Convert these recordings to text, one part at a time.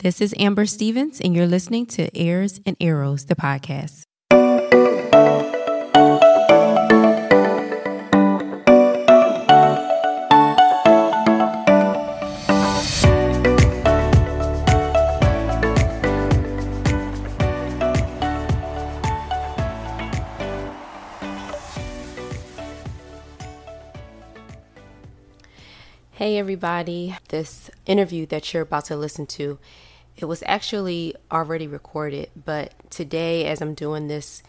This is Amber Stevens, and you're listening to Airs and Arrows, the podcast. Everybody. This interview that you're about to listen to, it was actually already recorded, but today, as I'm doing this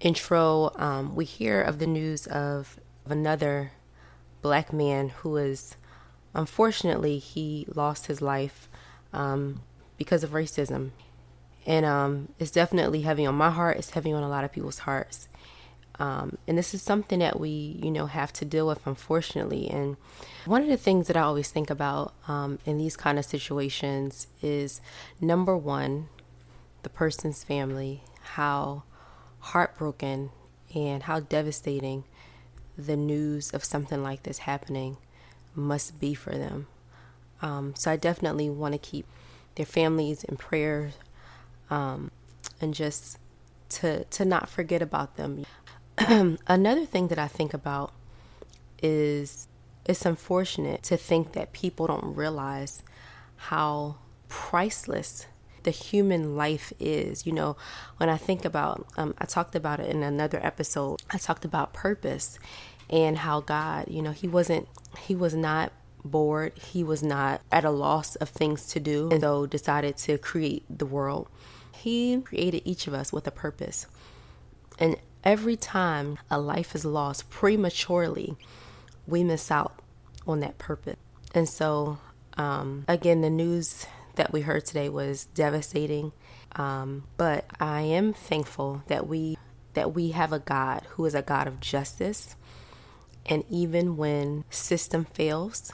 intro, um, we hear of the news of another black man who is, unfortunately, he lost his life um, because of racism. And um, it's definitely heavy on my heart. It's heavy on a lot of people's hearts. Um, and this is something that we, you know, have to deal with, unfortunately. And one of the things that I always think about um, in these kind of situations is number one, the person's family, how heartbroken and how devastating the news of something like this happening must be for them. Um, so I definitely want to keep their families in prayer um, and just to to not forget about them. Another thing that I think about is it's unfortunate to think that people don't realize how priceless the human life is. You know, when I think about, um, I talked about it in another episode, I talked about purpose and how God, you know, He wasn't, He was not bored, He was not at a loss of things to do, and so decided to create the world. He created each of us with a purpose. And every time a life is lost prematurely, we miss out on that purpose. And so, um, again, the news that we heard today was devastating. Um, but I am thankful that we that we have a God who is a God of justice. And even when system fails,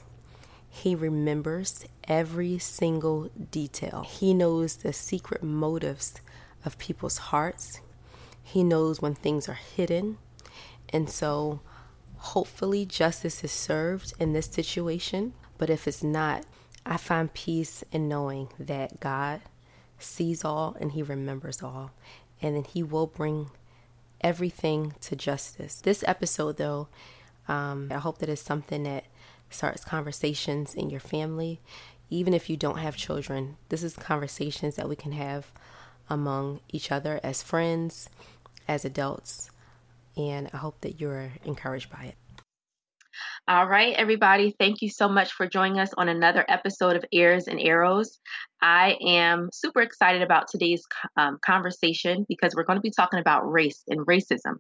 he remembers every single detail. He knows the secret motives of people's hearts. He knows when things are hidden. And so, hopefully, justice is served in this situation. But if it's not, I find peace in knowing that God sees all and He remembers all. And then He will bring everything to justice. This episode, though, um, I hope that it's something that starts conversations in your family. Even if you don't have children, this is conversations that we can have among each other as friends, as adults. And I hope that you're encouraged by it. All right, everybody. Thank you so much for joining us on another episode of Airs and Arrows. I am super excited about today's um, conversation because we're going to be talking about race and racism.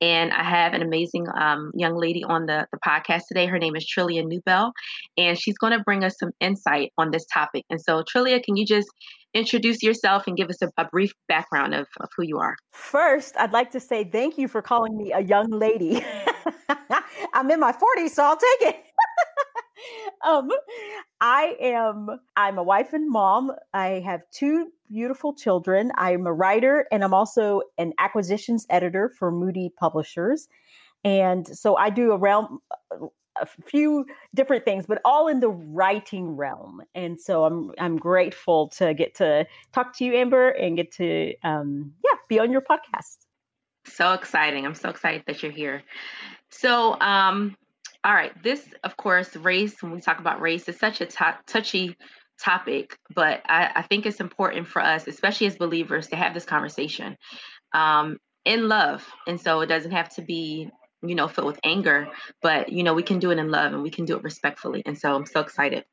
And I have an amazing um, young lady on the, the podcast today. Her name is Trillia Newbell, and she's going to bring us some insight on this topic. And so, Trillia, can you just introduce yourself and give us a, a brief background of, of who you are? First, I'd like to say thank you for calling me a young lady. I'm in my 40s, so I'll take it. um, I am I'm a wife and mom. I have two beautiful children. I'm a writer and I'm also an acquisitions editor for Moody Publishers. And so I do around a few different things, but all in the writing realm. And so I'm I'm grateful to get to talk to you, Amber, and get to um, yeah be on your podcast. So exciting! I'm so excited that you're here. So um, all right, this of course race. When we talk about race, is such a t- touchy topic, but I, I, think it's important for us, especially as believers, to have this conversation um, in love. And so it doesn't have to be you know, filled with anger, but you know, we can do it in love and we can do it respectfully. And so I'm so excited.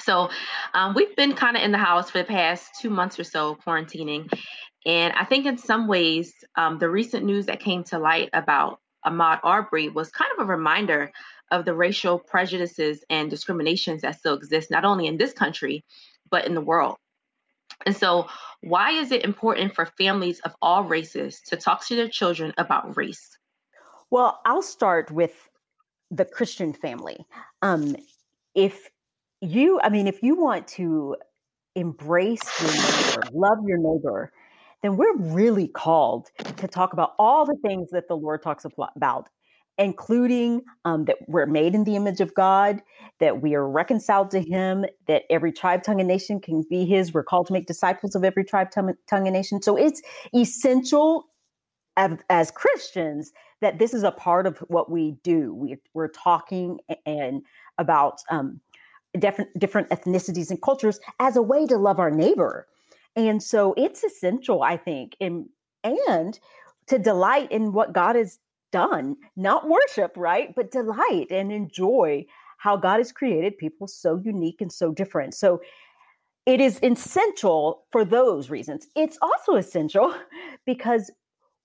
So um, we've been kind of in the house for the past two months or so, quarantining. And I think in some ways, um, the recent news that came to light about Ahmaud Arbery was kind of a reminder of the racial prejudices and discriminations that still exist, not only in this country, but in the world. And so, why is it important for families of all races to talk to their children about race? Well, I'll start with the Christian family. Um, if you, I mean, if you want to embrace your neighbor, love your neighbor, then we're really called to talk about all the things that the Lord talks about. including um, that we're made in the image of God, that we are reconciled to Him, that every tribe, tongue, and nation can be His. We're called to make disciples of every tribe, tongue, tongue and nation. So it's essential as, as, Christians that this is a part of what we do. We, we're talking and about um, different different ethnicities and cultures as a way to love our neighbor, and so it's essential, I think, in, and to delight in what God has done, not worship, right? But delight and enjoy how God has created people so unique and so different. So it is essential for those reasons. It's also essential because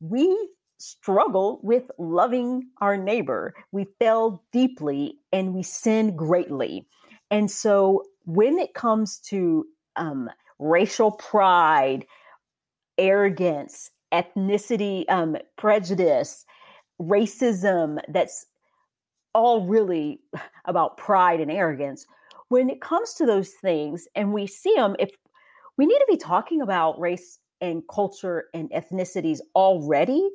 we struggle with loving our neighbor. We fail deeply and we sin greatly. And so when it comes to um, racial pride, arrogance, ethnicity um, prejudice, racism that's all really about pride and arrogance. When it comes to those things and we see them, if we need to be talking about race and culture and ethnicities already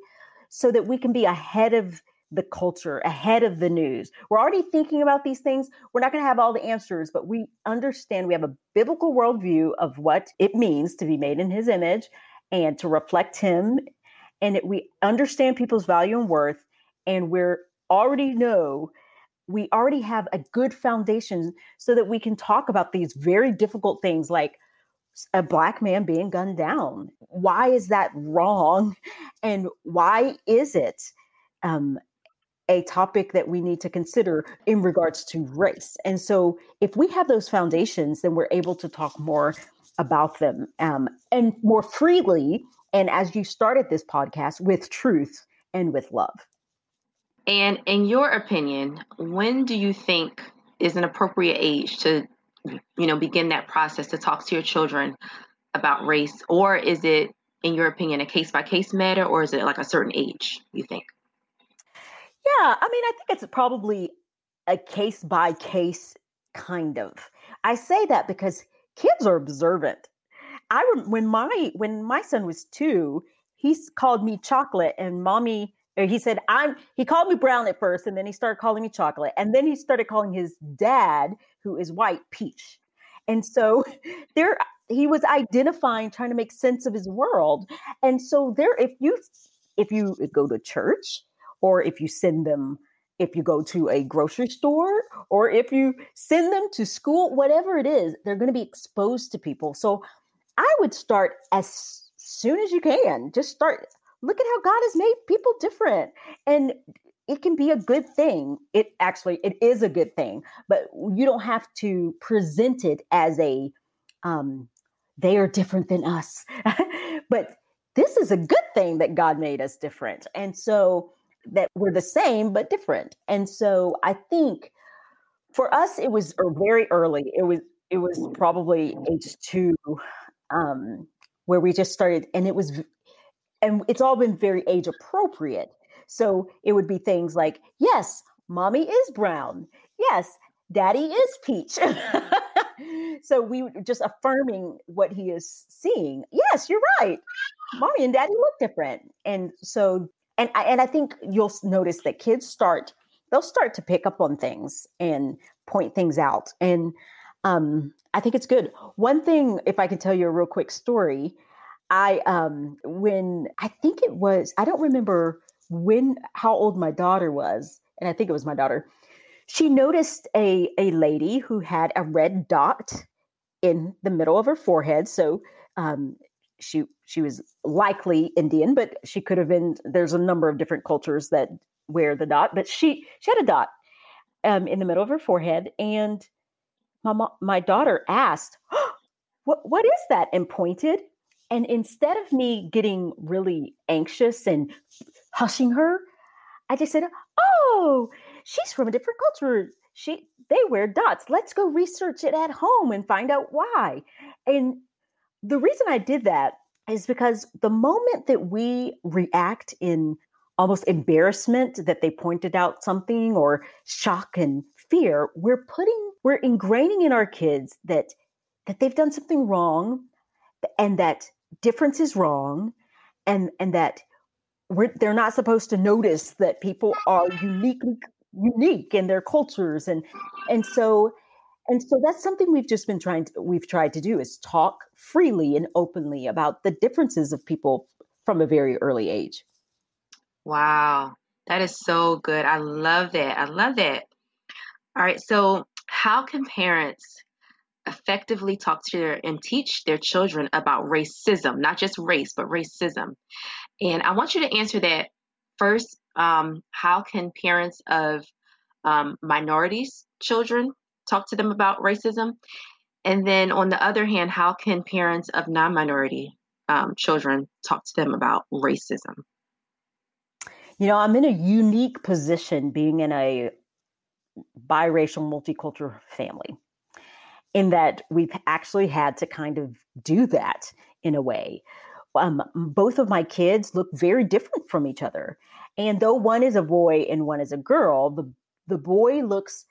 so that we can be ahead of the culture, ahead of the news. We're already thinking about these things. We're not going to have all the answers, but we understand we have a biblical worldview of what it means to be made in his image and to reflect him and we understand people's value and worth and we're already know we already have a good foundation so that we can talk about these very difficult things like a black man being gunned down why is that wrong and why is it um, a topic that we need to consider in regards to race and so if we have those foundations then we're able to talk more about them um, and more freely. And as you started this podcast, with truth and with love. And in your opinion, when do you think is an appropriate age to, you know, begin that process to talk to your children about race? Or is it, in your opinion, a case by case matter, or is it like a certain age, you think? Yeah, I mean, I think it's probably a case by case kind of. I say that because kids are observant. I when my when my son was two, he called me chocolate, and mommy. He said I'm. He called me brown at first, and then he started calling me chocolate, and then he started calling his dad, who is white, peach. And so there, he was identifying, trying to make sense of his world. And so there, if you if you go to church, or if you send them if you go to a grocery store or if you send them to school, whatever it is, they're going to be exposed to people. So I would start as soon as you can. Just start. Look at how God has made people different. And it can be a good thing. It actually it is a good thing, but you don't have to present it as a um they are different than us. but this is a good thing that God made us different. And so that were the same but different. And so I think for us it was very early. It was it was probably age two, um, where we just started, and it was, and it's all been very age appropriate. So it would be things like, yes, mommy is brown. Yes, daddy is peach. so we just affirming what he is seeing. Yes, you're right. Mommy and daddy look different. And so and I, and I think you'll notice that kids start they'll start to pick up on things and point things out and um, I think it's good. One thing, if I can tell you a real quick story, I um, when I think it was I don't remember when how old my daughter was, and I think it was my daughter. She noticed a a lady who had a red dot in the middle of her forehead. So um, she she was likely Indian, but she could have been. There's a number of different cultures that wear the dot, but she she had a dot um, in the middle of her forehead, and my my daughter asked, oh, "What what is that?" and pointed. And instead of me getting really anxious and hushing her, I just said, "Oh, she's from a different culture. She they wear dots. Let's go research it at home and find out why." And the reason I did that is because the moment that we react in almost embarrassment that they pointed out something or shock and fear, we're putting, we're ingraining in our kids that that they've done something wrong and that difference is wrong and and that they're not supposed to notice that people are uniquely unique in their cultures and and so and so that's something we've just been trying to we've tried to do is talk freely and openly about the differences of people from a very early age. Wow. That is so good. I love that i love that all right so how can parents effectively talk to their, and teach their children about racism not just race but racism and i want you to answer that first um, how can parents of um, minorities children talk to them about racism? And then on the other hand, how can parents of non minority um, children talk to them about racism? You know, I'm in a unique position being in a biracial multicultural family in that we've actually had to kind of do that in a way. Um, both of my kids look very different from each other. And though one is a boy and one is a girl, the the boy looks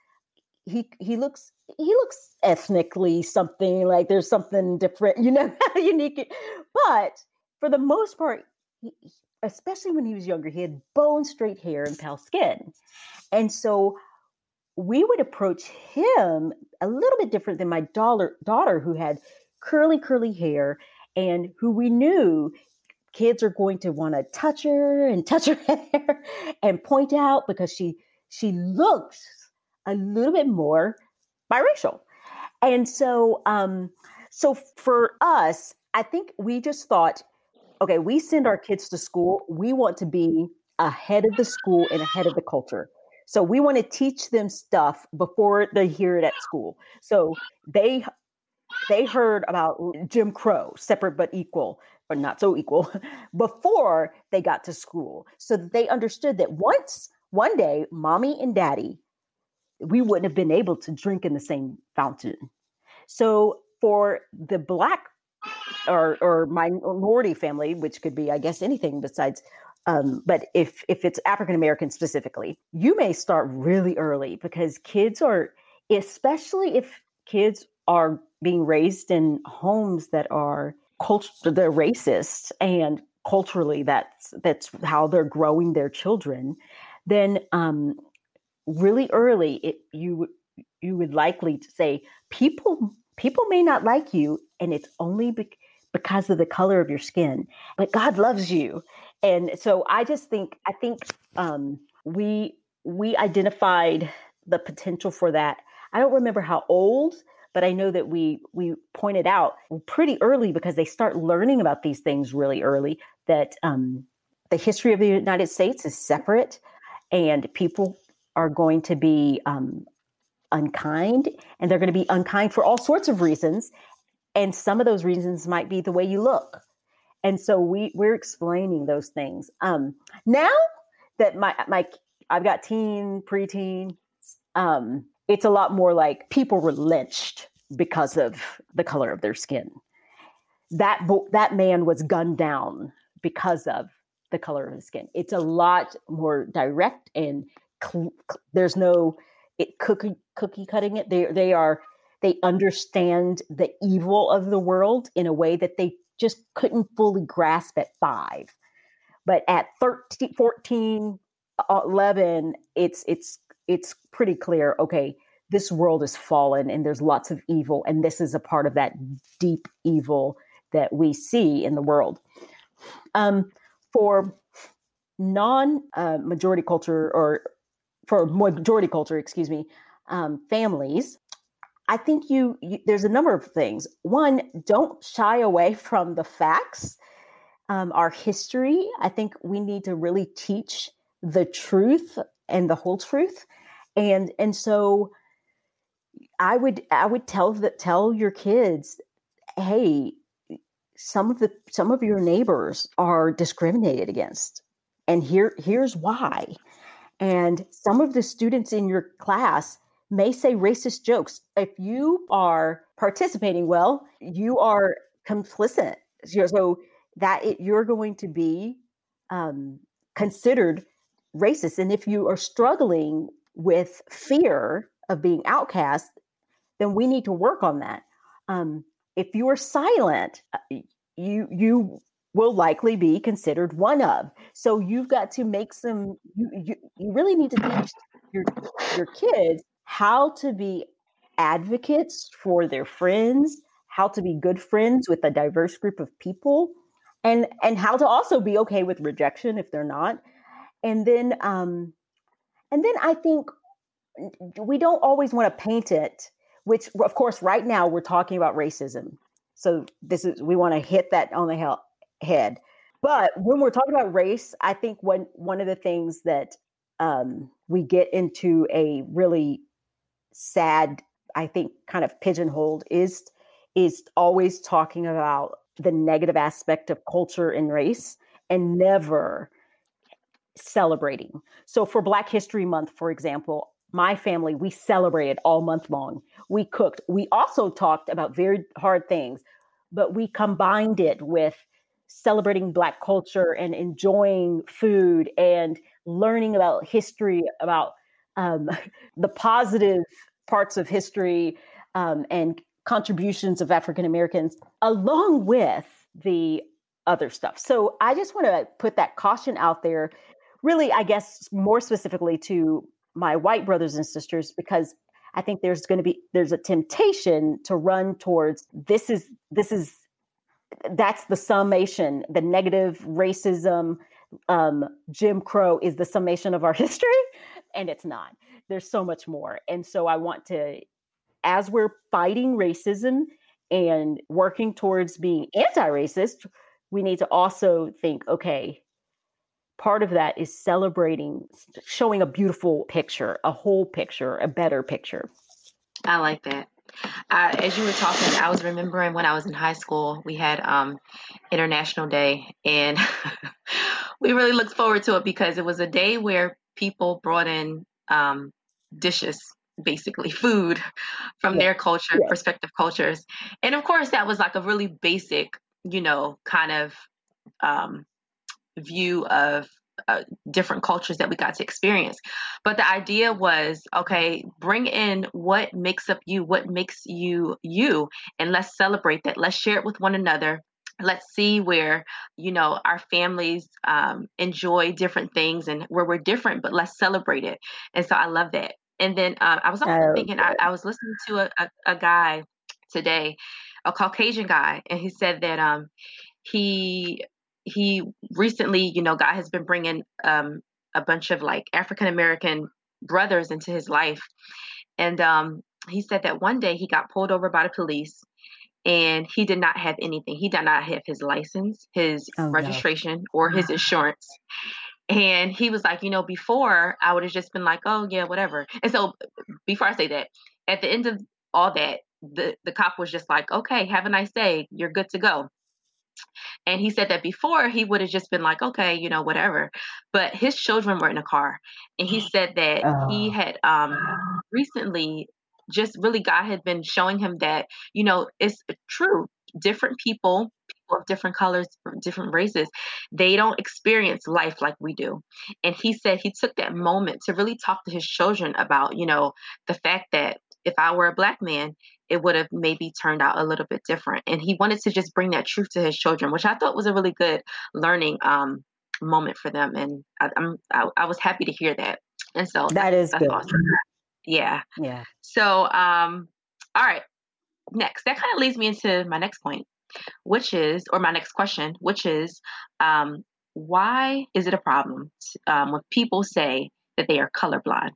he he looks he looks ethnically something like there's something different, you know, unique. But for the most part, he, especially when he was younger, he had bone straight hair and pale skin, and so we would approach him a little bit different than my daughter daughter who had curly curly hair and who we knew kids are going to want to touch her and touch her hair and point out because she she looks a little bit more biracial. And so um so for us, I think we just thought, okay, we send our kids to school, we want to be ahead of the school and ahead of the culture. So we want to teach them stuff before they hear it at school. So they they heard about Jim Crow, separate but equal, or not so equal, before they got to school. So that they understood that once one day, mommy and daddy we wouldn't have been able to drink in the same fountain. So for the black or or minority family, which could be, I guess, anything besides, um, but if if it's African American specifically, you may start really early because kids are, especially if kids are being raised in homes that are culture they're racist and culturally that's that's how they're growing their children then um, really early it you you would likely say people people may not like you and it's only be- because of the color of your skin but god loves you and so i just think i think um, we we identified the potential for that. I don't remember how old but i know that we we pointed out pretty early because they start learning about these things really early that um, the history of the united states is separate and people are going to be um, unkind and they're going to be unkind for all sorts of reasons. And some of those reasons might be the way you look and so we we're explaining those things. Um now that my my i've got teen preteen um it's a lot more like people were lynched because of the color of their skin. That that man was gunned down because of the color of his skin. It's a lot more direct and cl- there's no it cookie cookie cutting it. They they are they understand the evil of the world in a way that they just couldn't fully grasp at five. But at 13, 14, uh, 11, it's it's it's pretty clear. Okay, this world is fallen, and there's lots of evil, and this is a part of that deep evil that we see in the world. Um, for non-majority uh, culture or for majority culture, excuse me, um, families, I think you, you, there's a number of things. One, don't shy away from the facts, um, our history. I think we need to really teach the truth and the whole truth, and and so I would I would tell that tell your kids, hey, some of the some of your neighbors are discriminated against, and here here's why and some of the students in your class may say racist jokes. If you are participating well, you are complicit. So that it, you're going to be um, considered racist. And if you are struggling with fear of being outcast, then we need to work on that. Um, if you are silent, uh, you you will likely be considered one of. So you've got to make some you you, you really need to teach your your kids how to be advocates for their friends, how to be good friends with a diverse group of people, and and how to also be okay with rejection if they're not. And then um and then I think we don't always want to paint it, which of course right now we're talking about racism. So this is we want to hit that on the head. But when we're talking about race, I think one one of the things that um, we get into a really sad, I think, kind of pigeonholed is is always talking about the negative aspect of culture and race and never celebrating. So for Black History Month, for example, my family, we celebrated all month long. We cooked. We also talked about very hard things, but we combined it with celebrating Black culture and enjoying food and learning about history, about um, the positive parts of history um, and contributions of African Americans, along with the other stuff. So I just want to put that caution out there, really, I guess, more specifically to my white brothers and sisters, because I think there's going to be there's a temptation to run towards this is this is that's the summation the negative racism um, jim crow is the summation of our history and it's not. There's so much more and so i want to as we're fighting racism and working towards being anti-racist we need to also think okay part of that is celebrating showing a beautiful picture a whole picture a better picture. I like that. As you were talking, I was remembering when I was in high school, we had um, International Day, and we really looked forward to it because it was a day where people brought in um, dishes, basically food from yeah. their culture, yeah. perspective cultures, and of course, that was like a really basic, you know, kind of um, view of uh, different cultures that we got to experience. But the idea was okay, bring in what makes up you, what makes you you, and let's celebrate that. Let's share it with one another. Let's see where you know our families um, enjoy different things and where we're different, but let's celebrate it. And so I love that. And then uh, I was also oh, thinking, I, I, was listening to a, a, a guy today, a Caucasian guy, and he said that um, he he recently, you know, God has been bringing um, a bunch of like African American brothers into his life. And um, he said that one day he got pulled over by the police and he did not have anything. He did not have his license, his oh, registration, no. or his insurance. And he was like, you know, before I would have just been like, oh, yeah, whatever. And so before I say that, at the end of all that, the, the cop was just like, okay, have a nice day. You're good to go. And he said that before he would have just been like, okay, you know, whatever. But his children were in a car. And he said that oh. he had um, recently just really God had been showing him that, you know, it's true. Different people, people of different colors, different races, they don't experience life like we do. And he said he took that moment to really talk to his children about, you know, the fact that if I were a black man, it would have maybe turned out a little bit different. And he wanted to just bring that truth to his children, which I thought was a really good learning um, moment for them. And I, am I, I, was happy to hear that. And so that is good. Awesome. Yeah. Yeah. So, um, all right. Next, that kind of leads me into my next point, which is, or my next question, which is, um, why is it a problem um, when people say that they are colorblind?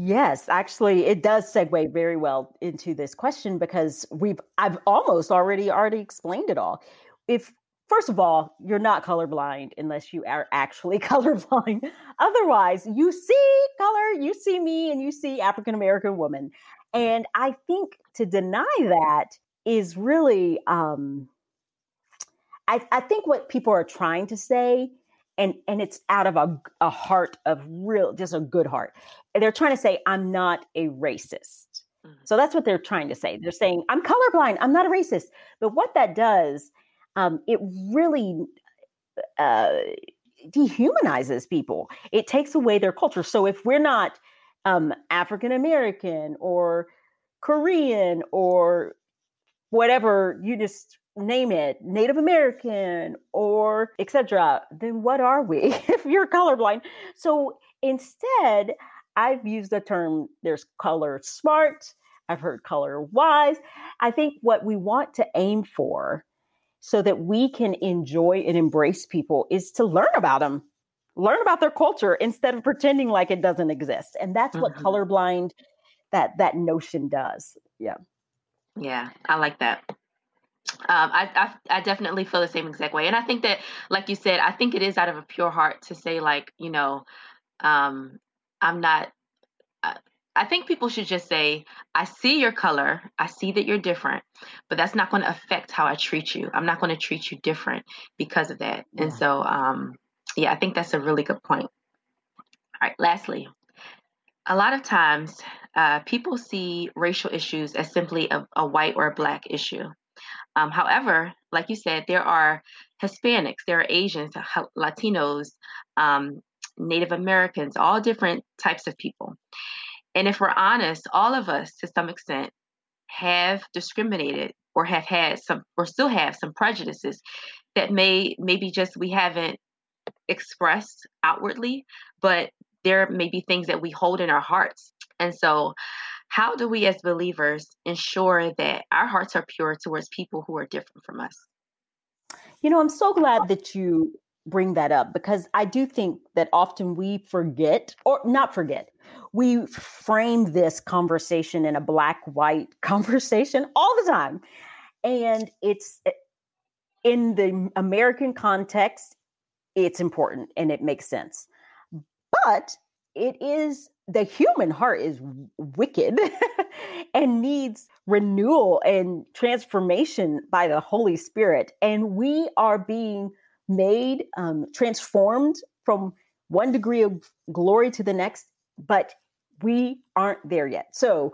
Yes, actually, it does segue very well into this question because we've I've almost already already explained it all. If first of all, you're not colorblind unless you are actually colorblind. Otherwise, you see color, you see me, and you see African American woman. And I think to deny that is really um I, I think what people are trying to say and and it's out of a, a heart of real just a good heart they're trying to say i'm not a racist mm-hmm. so that's what they're trying to say they're saying i'm colorblind i'm not a racist but what that does um, it really uh, dehumanizes people it takes away their culture so if we're not um, african american or korean or whatever you just name it, Native American or etc., then what are we if you're colorblind? So instead, I've used the term there's color smart, I've heard color wise. I think what we want to aim for so that we can enjoy and embrace people is to learn about them, learn about their culture instead of pretending like it doesn't exist. And that's mm-hmm. what colorblind that that notion does. Yeah. Yeah, I like that. Um, I, I, I definitely feel the same exact way, and I think that, like you said, I think it is out of a pure heart to say, like, you know, um, I'm not. I think people should just say, I see your color, I see that you're different, but that's not going to affect how I treat you. I'm not going to treat you different because of that. Yeah. And so, um, yeah, I think that's a really good point. All right, lastly, a lot of times uh, people see racial issues as simply a, a white or a black issue. Um, however, like you said, there are Hispanics, there are Asians, Latinos, um, Native Americans, all different types of people. And if we're honest, all of us to some extent have discriminated or have had some or still have some prejudices that may maybe just we haven't expressed outwardly, but there may be things that we hold in our hearts. And so how do we as believers ensure that our hearts are pure towards people who are different from us? You know, I'm so glad that you bring that up because I do think that often we forget, or not forget, we frame this conversation in a black white conversation all the time. And it's eh, in the American context, it's important and it makes sense. But it is the human heart is wicked and needs renewal and transformation by the Holy Spirit. And we are being made, um, transformed from one degree of glory to the next, but we aren't there yet. So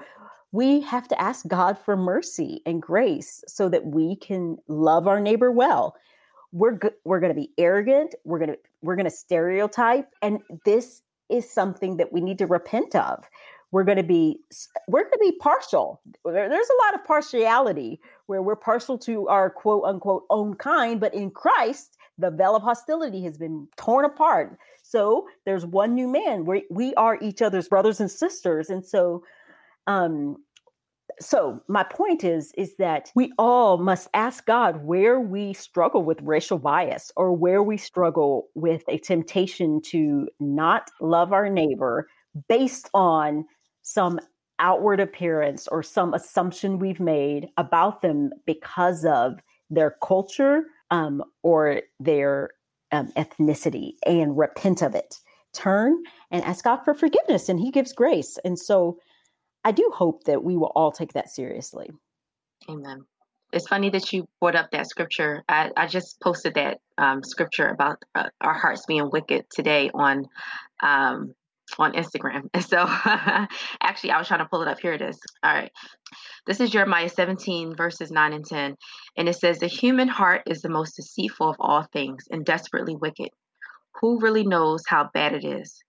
we have to ask God for mercy and grace so that we can love our neighbor well. We're go- we're going to be arrogant. We're going to we're going to stereotype, and this is something that we need to repent of. We're going to be we're going to be partial. There's a lot of partiality where we're partial to our quote unquote own kind, but in Christ, the veil of hostility has been torn apart. So there's one new man. We we are each other's brothers and sisters, and so um, so my point is is that we all must ask god where we struggle with racial bias or where we struggle with a temptation to not love our neighbor based on some outward appearance or some assumption we've made about them because of their culture um, or their um, ethnicity and repent of it turn and ask god for forgiveness and he gives grace and so I do hope that we will all take that seriously. Amen. It's funny that you brought up that scripture. I, I just posted that um, scripture about uh, our hearts being wicked today on um, on Instagram. And so actually, I was trying to pull it up. Here it is. All right. This is Jeremiah 17, verses 9 and 10. And it says, The human heart is the most deceitful of all things and desperately wicked. Who really knows how bad it is?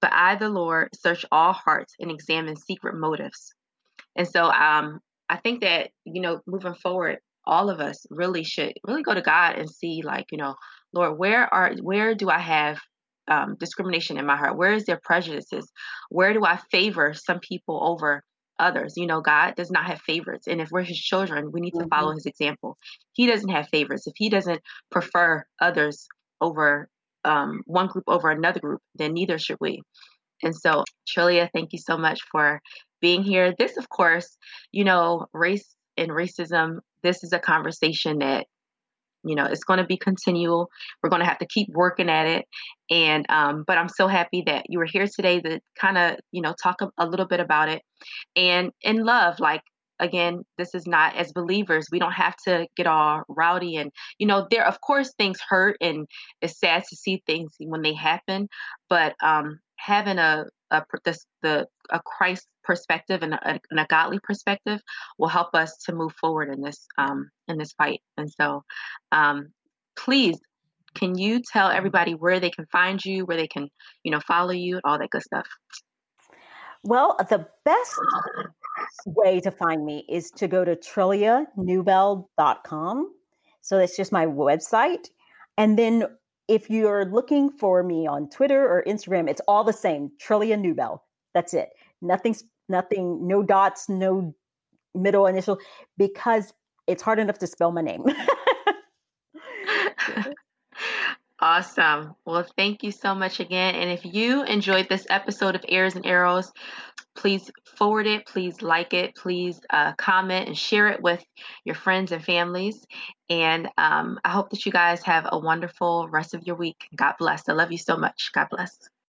But I, the Lord, search all hearts and examine secret motives. And so um, I think that, you know, moving forward, all of us really should really go to God and see, like, you know, Lord, where are where do I have um, discrimination in my heart? Where is there prejudices? Where do I favor some people over others? You know, God does not have favorites, and if we're His children, we need to mm-hmm. follow His example. He doesn't have favorites. If He doesn't prefer others over um, one group over another group, then neither should we. And so, Trillia, thank you so much for being here. This, of course, you know, race and racism, this is a conversation that, you know, it's going to be continual. We're going to have to keep working at it. And, um, but I'm so happy that you were here today to kind of, you know, talk a, a little bit about it and in love, like, again this is not as believers we don't have to get all rowdy and you know there of course things hurt and it's sad to see things when they happen but um having a a this, the a Christ perspective and a, and a godly perspective will help us to move forward in this um in this fight. And so um please can you tell everybody where they can find you where they can you know follow you all that good stuff? Well the best way to find me is to go to trillianewbell.com So that's just my website. And then if you're looking for me on Twitter or Instagram, it's all the same. Trillia Newbell. That's it. Nothing's nothing, no dots, no middle initial, because it's hard enough to spell my name. Awesome. Well, thank you so much again. And if you enjoyed this episode of Airs and Arrows, please forward it, please like it, please uh, comment and share it with your friends and families. And um, I hope that you guys have a wonderful rest of your week. God bless. I love you so much. God bless.